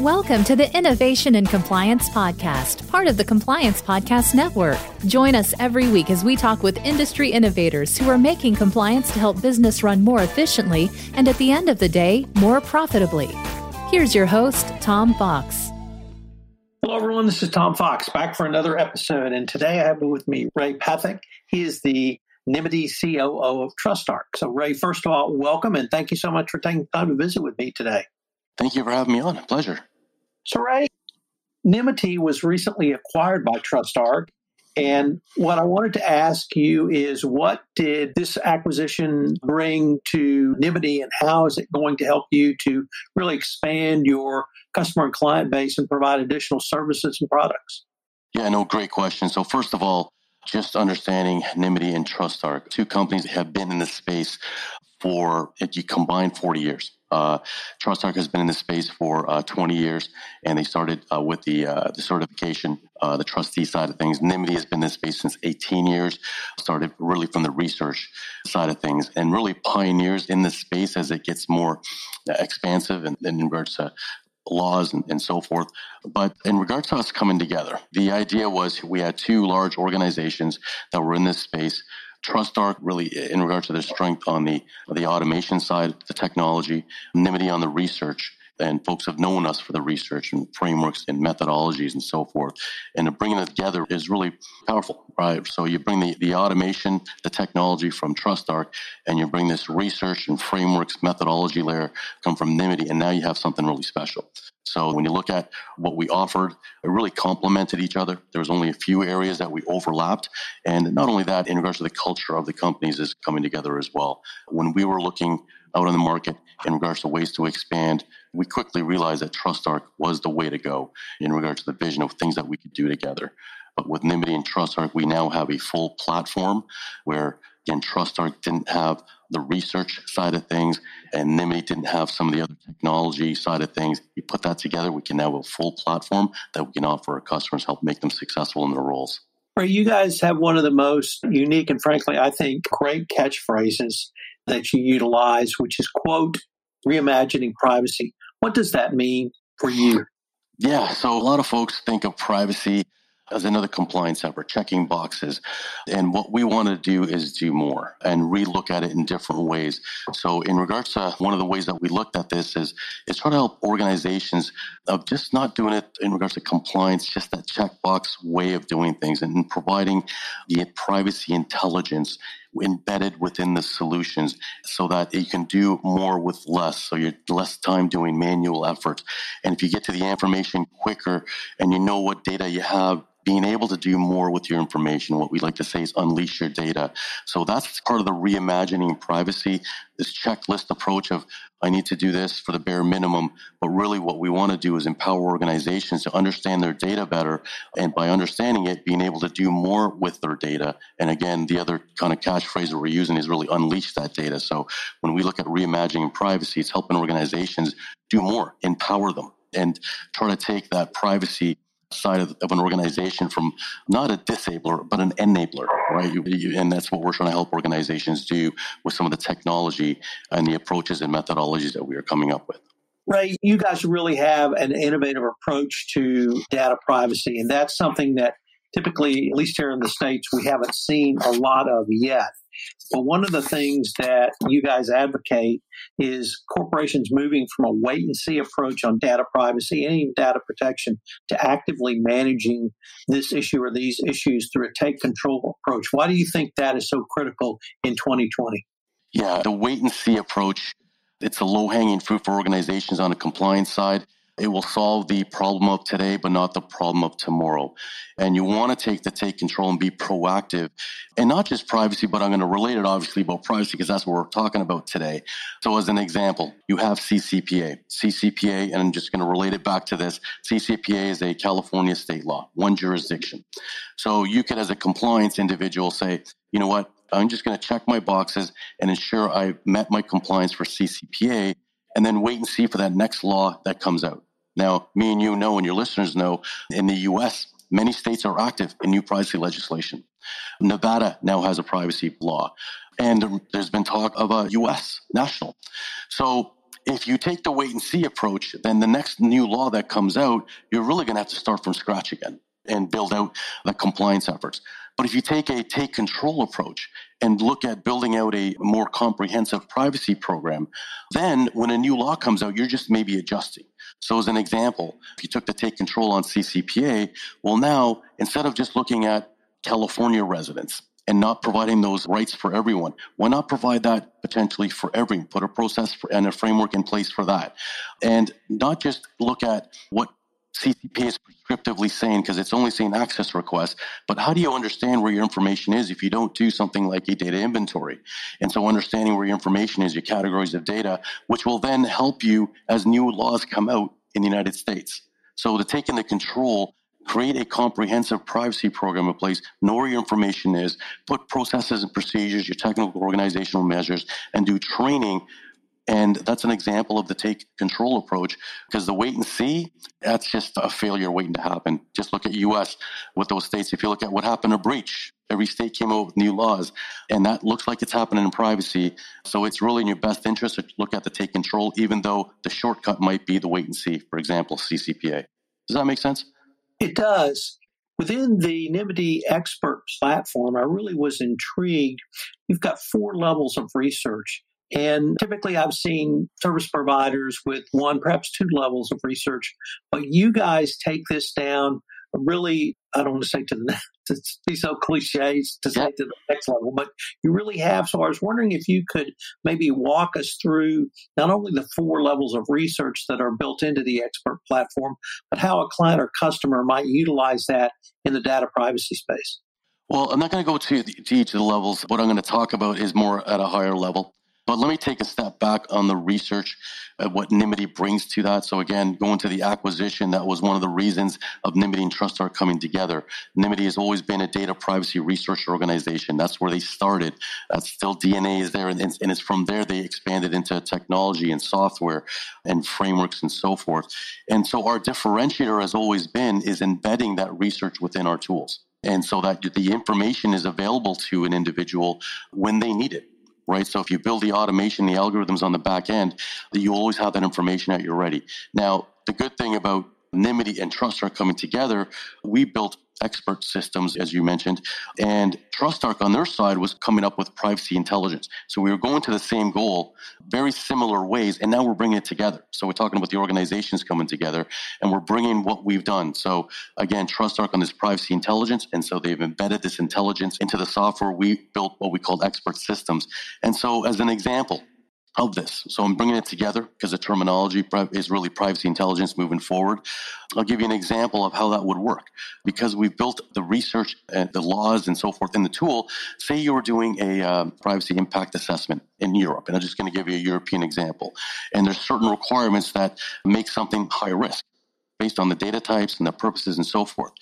Welcome to the Innovation and Compliance Podcast, part of the Compliance Podcast Network. Join us every week as we talk with industry innovators who are making compliance to help business run more efficiently and at the end of the day, more profitably. Here's your host, Tom Fox. Hello, everyone. This is Tom Fox back for another episode. And today I have with me Ray Pathak. He is the Nymity COO of TrustArc. So, Ray, first of all, welcome and thank you so much for taking time to visit with me today. Thank you for having me on. A Pleasure. So, Ray, Nymity was recently acquired by TrustArc. And what I wanted to ask you is what did this acquisition bring to Nymity and how is it going to help you to really expand your customer and client base and provide additional services and products? Yeah, no, great question. So, first of all, just understanding Nymity and TrustArc, two companies that have been in the space for, if you combine 40 years. Uh, TrustArc has been in this space for uh, 20 years, and they started uh, with the uh, the certification, uh, the trustee side of things. Nymity has been in this space since 18 years. Started really from the research side of things, and really pioneers in this space as it gets more expansive and, and in regards to laws and, and, so forth. But in regards to us coming together, the idea was we had two large organizations that were in this space TrustArc really in regards to their strength on the the automation side, the technology, Nymity on the research, and folks have known us for the research and frameworks and methodologies and so forth. And bringing it together is really powerful, right? So you bring the, the automation, the technology from TrustArc, and you bring this research and frameworks methodology layer come from Nymity, and now you have something really special. So when you look at what we offered, it really complemented each other. There was only a few areas that we overlapped. And not only that, in regards to the culture of the companies is coming together as well. When we were looking out on the market in regards to ways to expand, we quickly realized that TrustArc was the way to go in regards to the vision of things that we could do together. But with Nymity and TrustArc, we now have a full platform where again, TrustArc didn't have the research side of things, and Nymity didn't have some of the other technology side of things. You put that together, we can now have a full platform that we can offer our customers, help make them successful in their roles. Well, you guys have one of the most unique and frankly, I think, great catchphrases that you utilize, which is quote, reimagining privacy. What does that mean for you? Yeah, so a lot of folks think of privacy as another compliance effort, checking boxes. And what we want to do is do more and relook at it in different ways. So, in regards to one of the ways that we looked at this is it's trying to help organizations of just not doing it in regards to compliance, just that checkbox way of doing things, and providing the privacy intelligence embedded within the solutions so that you can do more with less. So you're less time doing manual effort. And if you get to the information quicker and you know what data you have being able to do more with your information. What we like to say is unleash your data. So that's part of the reimagining privacy, this checklist approach of I need to do this for the bare minimum. But really, what we want to do is empower organizations to understand their data better. And by understanding it, being able to do more with their data. And again, the other kind of catchphrase that we're using is really unleash that data. So when we look at reimagining privacy, it's helping organizations do more, empower them, and try to take that privacy side of, of, an organization from not a disabler but an enabler right? You, you, and that's what we're trying to help organizations do with some of the technology and the approaches and methodologies that we are coming up with. Ray, you guys really have an innovative approach to data privacy, and that's something that typically, at least here in the States, we haven't seen a lot of yet. But one of the things that you guys advocate is corporations moving from a wait and see approach on data privacy and data protection to actively managing this issue or these issues through a take control approach. Why do you think that is so critical in 2020? Yeah, the wait and see approach, it's a low hanging fruit for organizations on the compliance side. It will solve the problem of today, but not the problem of tomorrow. And you want to take the take control and be proactive and not just privacy, but I'm going to relate it obviously about privacy because that's what we're talking about today. So as an example, you have CCPA. CCPA, and I'm just going to relate it back to this. CCPA is a California state law, one jurisdiction. So you could, as a compliance individual, say, you know what? I'm just going to check my boxes and ensure I've met my compliance for CCPA and then wait and see for that next law that comes out. Now, me and you know, and your listeners know, in the US, many states are active in new privacy legislation. Nevada now has a privacy law, and there's been talk of a US national. So if you take the wait and see approach, then the next new law that comes out, you're really going to have to start from scratch again and build out the compliance efforts. But if you take a take control approach and look at building out a more comprehensive privacy program, then when a new law comes out, you're just maybe adjusting. So, as an example, if you took the take control on CCPA, well, now instead of just looking at California residents and not providing those rights for everyone, why not provide that potentially for everyone? Put a process for, and a framework in place for that. And not just look at what CCP is prescriptively saying because it's only saying access requests, but how do you understand where your information is if you don't do something like a data inventory? And so understanding where your information is, your categories of data, which will then help you as new laws come out in the United States. So to take in the control, create a comprehensive privacy program in place, know where your information is, put processes and procedures, your technical organizational measures, and do training and that's an example of the take control approach because the wait and see, that's just a failure waiting to happen. Just look at US with those states. If you look at what happened to breach, every state came out with new laws and that looks like it's happening in privacy. So it's really in your best interest to look at the take control, even though the shortcut might be the wait and see, for example, CCPA. Does that make sense? It does. Within the Nymity expert platform, I really was intrigued. You've got four levels of research. And typically, I've seen service providers with one, perhaps two levels of research, but you guys take this down really, I don't want to say to the to be so cliches to say to the next level, but you really have. So I was wondering if you could maybe walk us through not only the four levels of research that are built into the expert platform, but how a client or customer might utilize that in the data privacy space. Well, I'm not going to go to, to each of the levels. What I'm going to talk about is more at a higher level. But let me take a step back on the research of what Nymity brings to that. So again, going to the acquisition, that was one of the reasons of Nymity and TrustArc coming together. Nymity has always been a data privacy research organization. That's where they started. That's still DNA is there. And, and it's from there they expanded into technology and software and frameworks and so forth. And so our differentiator has always been is embedding that research within our tools. And so that the information is available to an individual when they need it right? So if you build the automation, the algorithms on the back end, you always have that information at your ready. Now, the good thing about Nymity and TrustArc coming together, we built expert systems, as you mentioned, and TrustArc on their side was coming up with privacy intelligence. So we were going to the same goal, very similar ways, and now we're bringing it together. So we're talking about the organizations coming together, and we're bringing what we've done. So again, TrustArc on this privacy intelligence, and so they've embedded this intelligence into the software. We built what we called expert systems. And so as an example, of this. So I'm bringing it together because the terminology is really privacy intelligence moving forward. I'll give you an example of how that would work. Because we've built the research and the laws and so forth in the tool, say you were doing a uh, privacy impact assessment in Europe, and I'm just going to give you a European example. And there's certain requirements that make something high risk based on the data types and the purposes and so forth.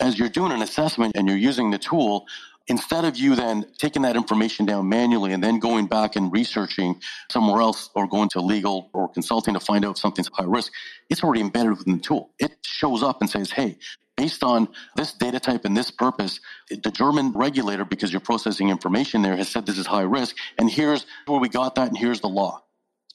As you're doing an assessment and you're using the tool, instead of you then taking that information down manually and then going back and researching somewhere else or going to legal or consulting to find out if something's high risk, it's already embedded within the tool. It shows up and says, hey, based on this data type and this purpose, the German regulator, because you're processing information there, has said this is high risk. And here's where we got that, and here's the law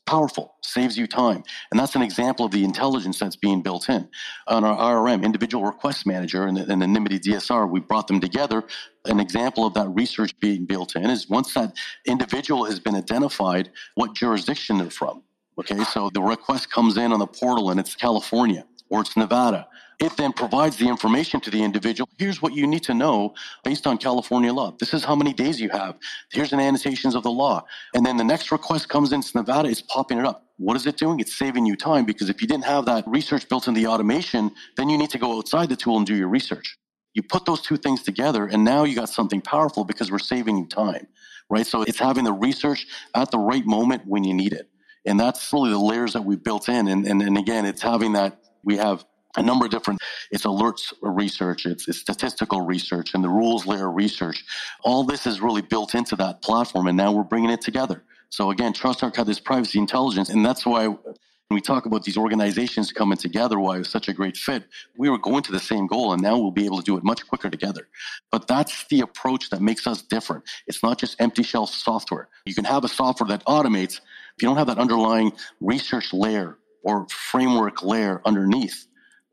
powerful, saves you time. And that's an example of the intelligence that's being built in. On our IRM, Individual Request Manager, and the, and the Nymity DSR, we brought them together. An example of that research being built in is once that individual has been identified, what jurisdiction they're from. Okay, so the request comes in on the portal and it's California or it's Nevada it then provides the information to the individual. Here's what you need to know based on California law. This is how many days you have. Here's an annotations of the law. And then the next request comes in to Nevada, it's popping it up. What is it doing? It's saving you time because if you didn't have that research built in the automation, then you need to go outside the tool and do your research. You put those two things together and now you got something powerful because we're saving you time, right? So it's having the research at the right moment when you need it. And that's really the layers that we've built in. And, and, and again, it's having that we have a number of different it's alerts research it's, it's, statistical research and the rules layer research. All this is really built into that platform and now we're bringing it together. So again trustarc had this privacy intelligence and that's why when we talk about these organizations coming together why it was such a great fit we were going to the same goal and now we'll be able to do it much quicker together. But that's the approach that makes us different. It's not just empty shelf software. You can have a software that automates if you don't have that underlying research layer or framework layer underneath,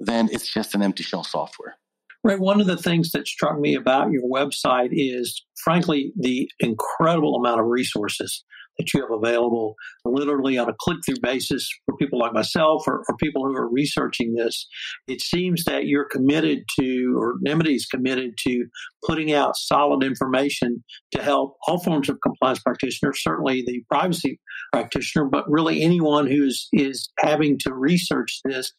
then it's just an empty shell software. Right. One of the things that struck me about your website is, frankly, the incredible amount of resources that you have available literally on a click through basis for people like myself or, or, people who are researching this. It seems that you're committed to, or Nymity is committed to putting out solid information to help all forms of compliance practitioners, certainly the privacy practitioner, but really anyone who is, is having to research this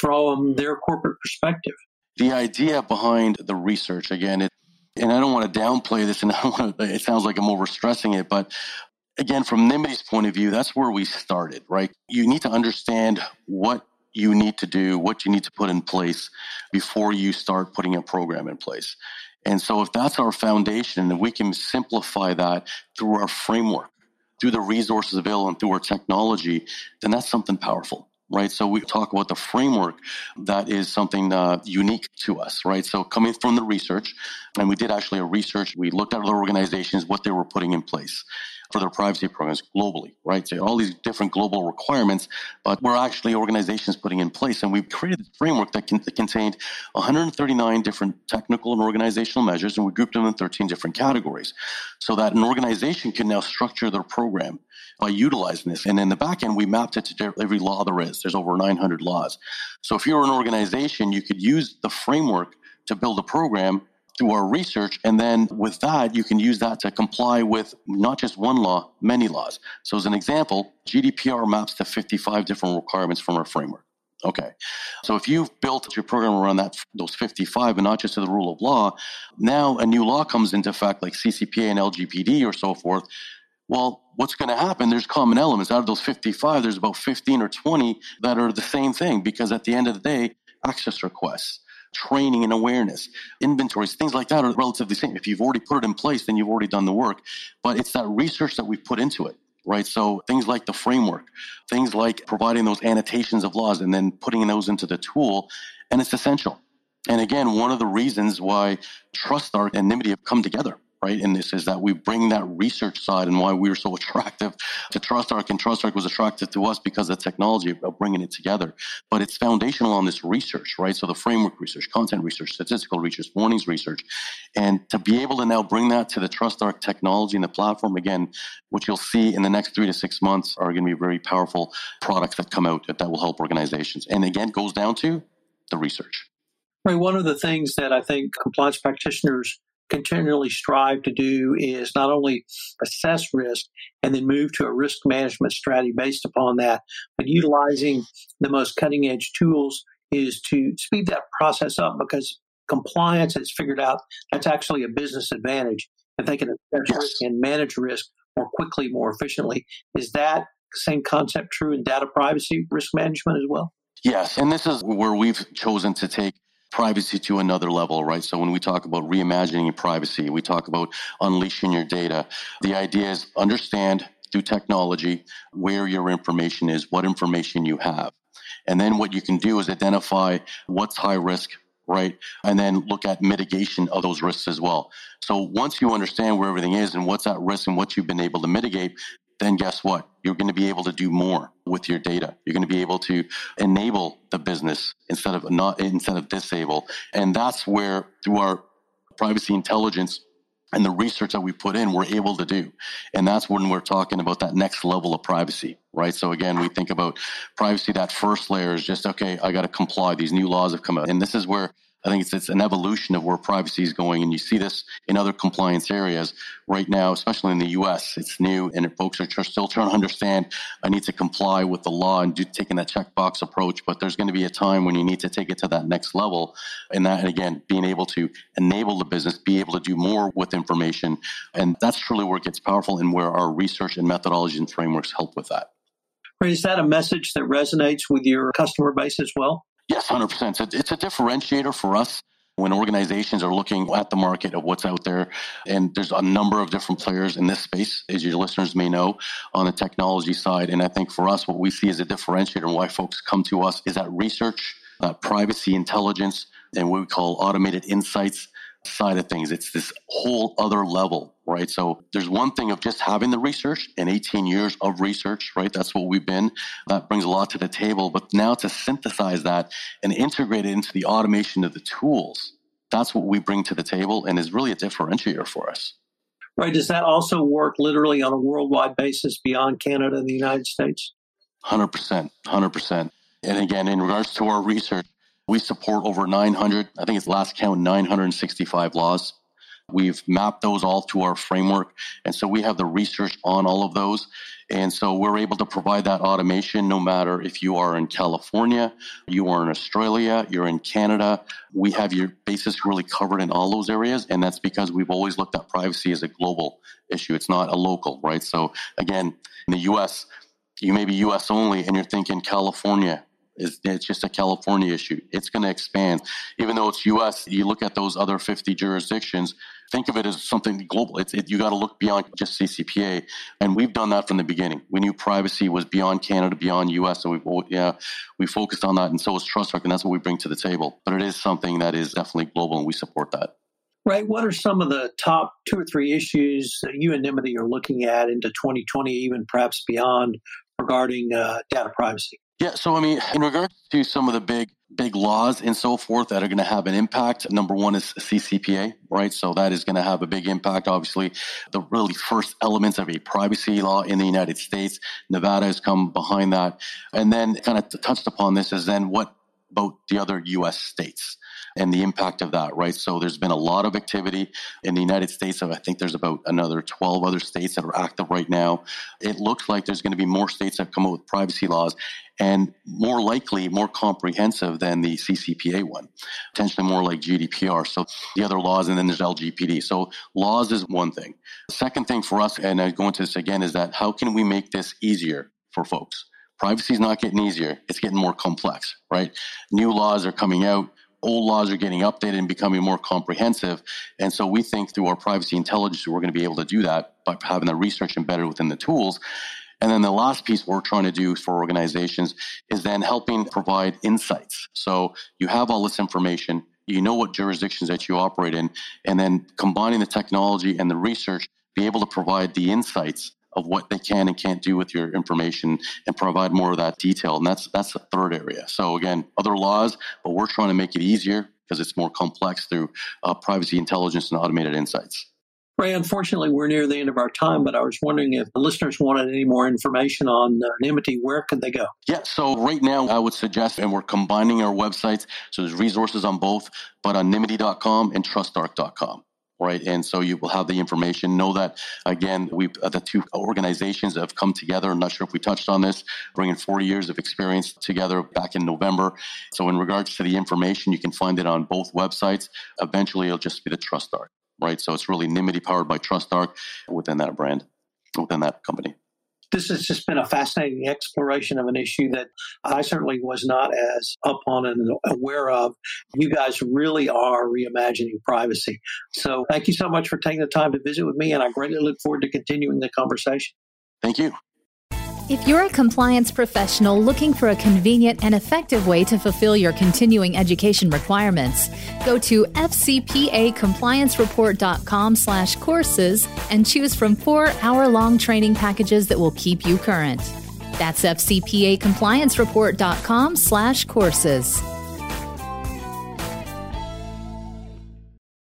from their corporate perspective. The idea behind the research, again, it, and I don't want to downplay this, and to, it sounds like I'm overstressing it, but again, from Nymity's point of view, that's where we started, right? You need to understand what you need to do, what you need to put in place before you start putting a program in place. And so, if that's our foundation and we can simplify that through our framework, through the resources available, and through our technology, then that's something powerful right? So we talk about the framework that is something uh, unique to us, right? So coming from the research, and we did actually a research, we looked at other organizations, what they were putting in place for their privacy programs globally, right? So all these different global requirements, but we're actually organizations putting in place. And we've created a framework that, can, that contained 139 different technical and organizational measures, and we grouped them in 13 different categories so that an organization can now structure their program by utilizing this. And in the back end, we mapped it to every law there is. There's over 900 laws. So if you're an organization, you could use the framework to build a program through our research. And then with that, you can use that to comply with not just one law, many laws. So as an example, GDPR maps to 55 different requirements from our framework. Okay. So if you've built your program around that those 55 and not just to the rule of law, now a new law comes into effect like CCPA and LGPD or so forth. Well, what's going to happen? There's common elements. Out of those 55, there's about 15 or 20 that are the same thing because at the end of the day, access requests, training and awareness, inventories, things like that are relatively same. If you've already put it in place, then you've already done the work. But it's that research that we've put into it, right? So things like the framework, things like providing those annotations of laws and then putting those into the tool, and it's essential. And again, one of the reasons why TrustArc and Nymity have come together right? And this is that we bring that research side and why we were so attractive to TrustArc and TrustArc was attractive to us because of the technology of bringing it together. But it's foundational on this research, right? So the framework research, content research, statistical research, warnings research. And to be able to now bring that to the TrustArc technology and the platform, again, what you'll see in the next three to six months are going to be very powerful products that come out that, that will help organizations. And again, goes down to the research. Right. One of the things that I think compliance practitioners continually strive to do is not only assess risk and then move to a risk management strategy based upon that, but utilizing the most cutting edge tools is to speed that process up because compliance has figured out that's actually a business advantage if they can assess yes. risk and manage risk more quickly, more efficiently. Is that same concept true in data privacy risk management as well? Yes, and this is where we've chosen to take privacy to another level, right? So when we talk about reimagining privacy, we talk about unleashing your data. The idea is understand through technology where your information is, what information you have. And then what you can do is identify what's high risk, right? And then look at mitigation of those risks as well. So once you understand where everything is and what's at risk and what you've been able to mitigate, then guess what? You're going to be able to do more with your data. You're going to be able to enable the business instead of not instead of disable. And that's where through our privacy intelligence and the research that we put in, we're able to do. And that's when we're talking about that next level of privacy, right? So again, we think about privacy. That first layer is just, okay, I got to comply. These new laws have come out. And this is where I think it's, it's an evolution of where privacy is going. And you see this in other compliance areas right now, especially in the US. It's new and folks are still trying to understand I need to comply with the law and do, taking that checkbox approach. But there's going to be a time when you need to take it to that next level. And that, and again, being able to enable the business, be able to do more with information. And that's truly where it gets powerful and where our research and methodology and frameworks help with that. Is that a message that resonates with your customer base as well? Yes, 100%. It's a differentiator for us when organizations are looking at the market of what's out there. And there's a number of different players in this space, as your listeners may know, on the technology side. And I think for us, what we see as a differentiator and why folks come to us is that research, that privacy intelligence, and what we call automated insights side of things. It's this whole other level right? So there's one thing of just having the research and 18 years of research, right? That's what we've been. That brings a lot to the table. But now to synthesize that and integrate it into the automation of the tools, that's what we bring to the table and is really a differentiator for us. Right. Does that also work literally on a worldwide basis beyond Canada and the United States? 100%. 100%. And again, in regards to our research, we support over 900, I think it's last count, 965 laws We've mapped those all to our framework. And so we have the research on all of those. And so we're able to provide that automation no matter if you are in California, you are in Australia, you're in Canada. We have your basis really covered in all those areas. And that's because we've always looked at privacy as a global issue. It's not a local, right? So again, in the US, you may be US only and you're thinking California, it's, it's just a California issue. It's going to expand. Even though it's U.S., you look at those other 50 jurisdictions, think of it as something global. It's, it, you got to look beyond just CCPA. And we've done that from the beginning. We knew privacy was beyond Canada, beyond U.S., so we yeah, we focused on that. And so is TrustArc, and that's what we bring to the table. But it is something that is definitely global, and we support that. Right. What are some of the top two or three issues that you and Nymity are looking at into 2020, even perhaps beyond, regarding uh, data privacy? Yeah, so I mean, in regards to some of the big big laws and so forth that are going to have an impact, number one is CCPA, right? So that is going to have a big impact. Obviously, the really first elements of a privacy law in the United States, Nevada has come behind that, and then kind of touched upon this is then what about the other U.S. states? And the impact of that, right? So there's been a lot of activity in the United States. I think there's about another 12 other states that are active right now. It looks like there's going to be more states that come up with privacy laws and more likely more comprehensive than the CCPA one, potentially more like GDPR. So the other laws, and then there's LGPD. So laws is one thing. Second thing for us, and I go into this again, is that how can we make this easier for folks? Privacy is not getting easier; it's getting more complex, right? New laws are coming out old laws are getting updated and becoming more comprehensive. And so we think through our privacy intelligence, we're going to be able to do that by having the research embedded within the tools. And then the last piece we're trying to do for organizations is then helping provide insights. So you have all this information, you know what jurisdictions that you operate in, and then combining the technology and the research, be able to provide the insights of what they can and can't do with your information and provide more of that detail. And that's that's the third area. So again, other laws, but we're trying to make it easier because it's more complex through uh, privacy intelligence and automated insights. Ray, unfortunately, we're near the end of our time, but I was wondering if the listeners wanted any more information on uh, Nymity, where could they go? Yeah, so right now I would suggest, and we're combining our websites, so there's resources on both, but on Nymity.com and TrustArc.com right? And so you will have the information. Know that again, we uh, the two organizations have come together. I'm not sure if we touched on this, bringing 40 years of experience together back in November. So in regards to the information, you can find it on both websites. Eventually, it'll just be the Trust TrustArc, right? So it's really Nymity powered by Trust TrustArc within that brand, within that company this has just been a fascinating exploration of an issue that I certainly was not as up on and aware of. You guys really are reimagining privacy. So thank you so much for taking the time to visit with me, and I greatly look forward to continuing the conversation. Thank you. If you're a compliance professional looking for a convenient and effective way to fulfill your continuing education requirements, go to fcpacompliancereport.com slash courses and choose from four hour-long training packages that will keep you current. That's fcpacompliancereport.com slash courses.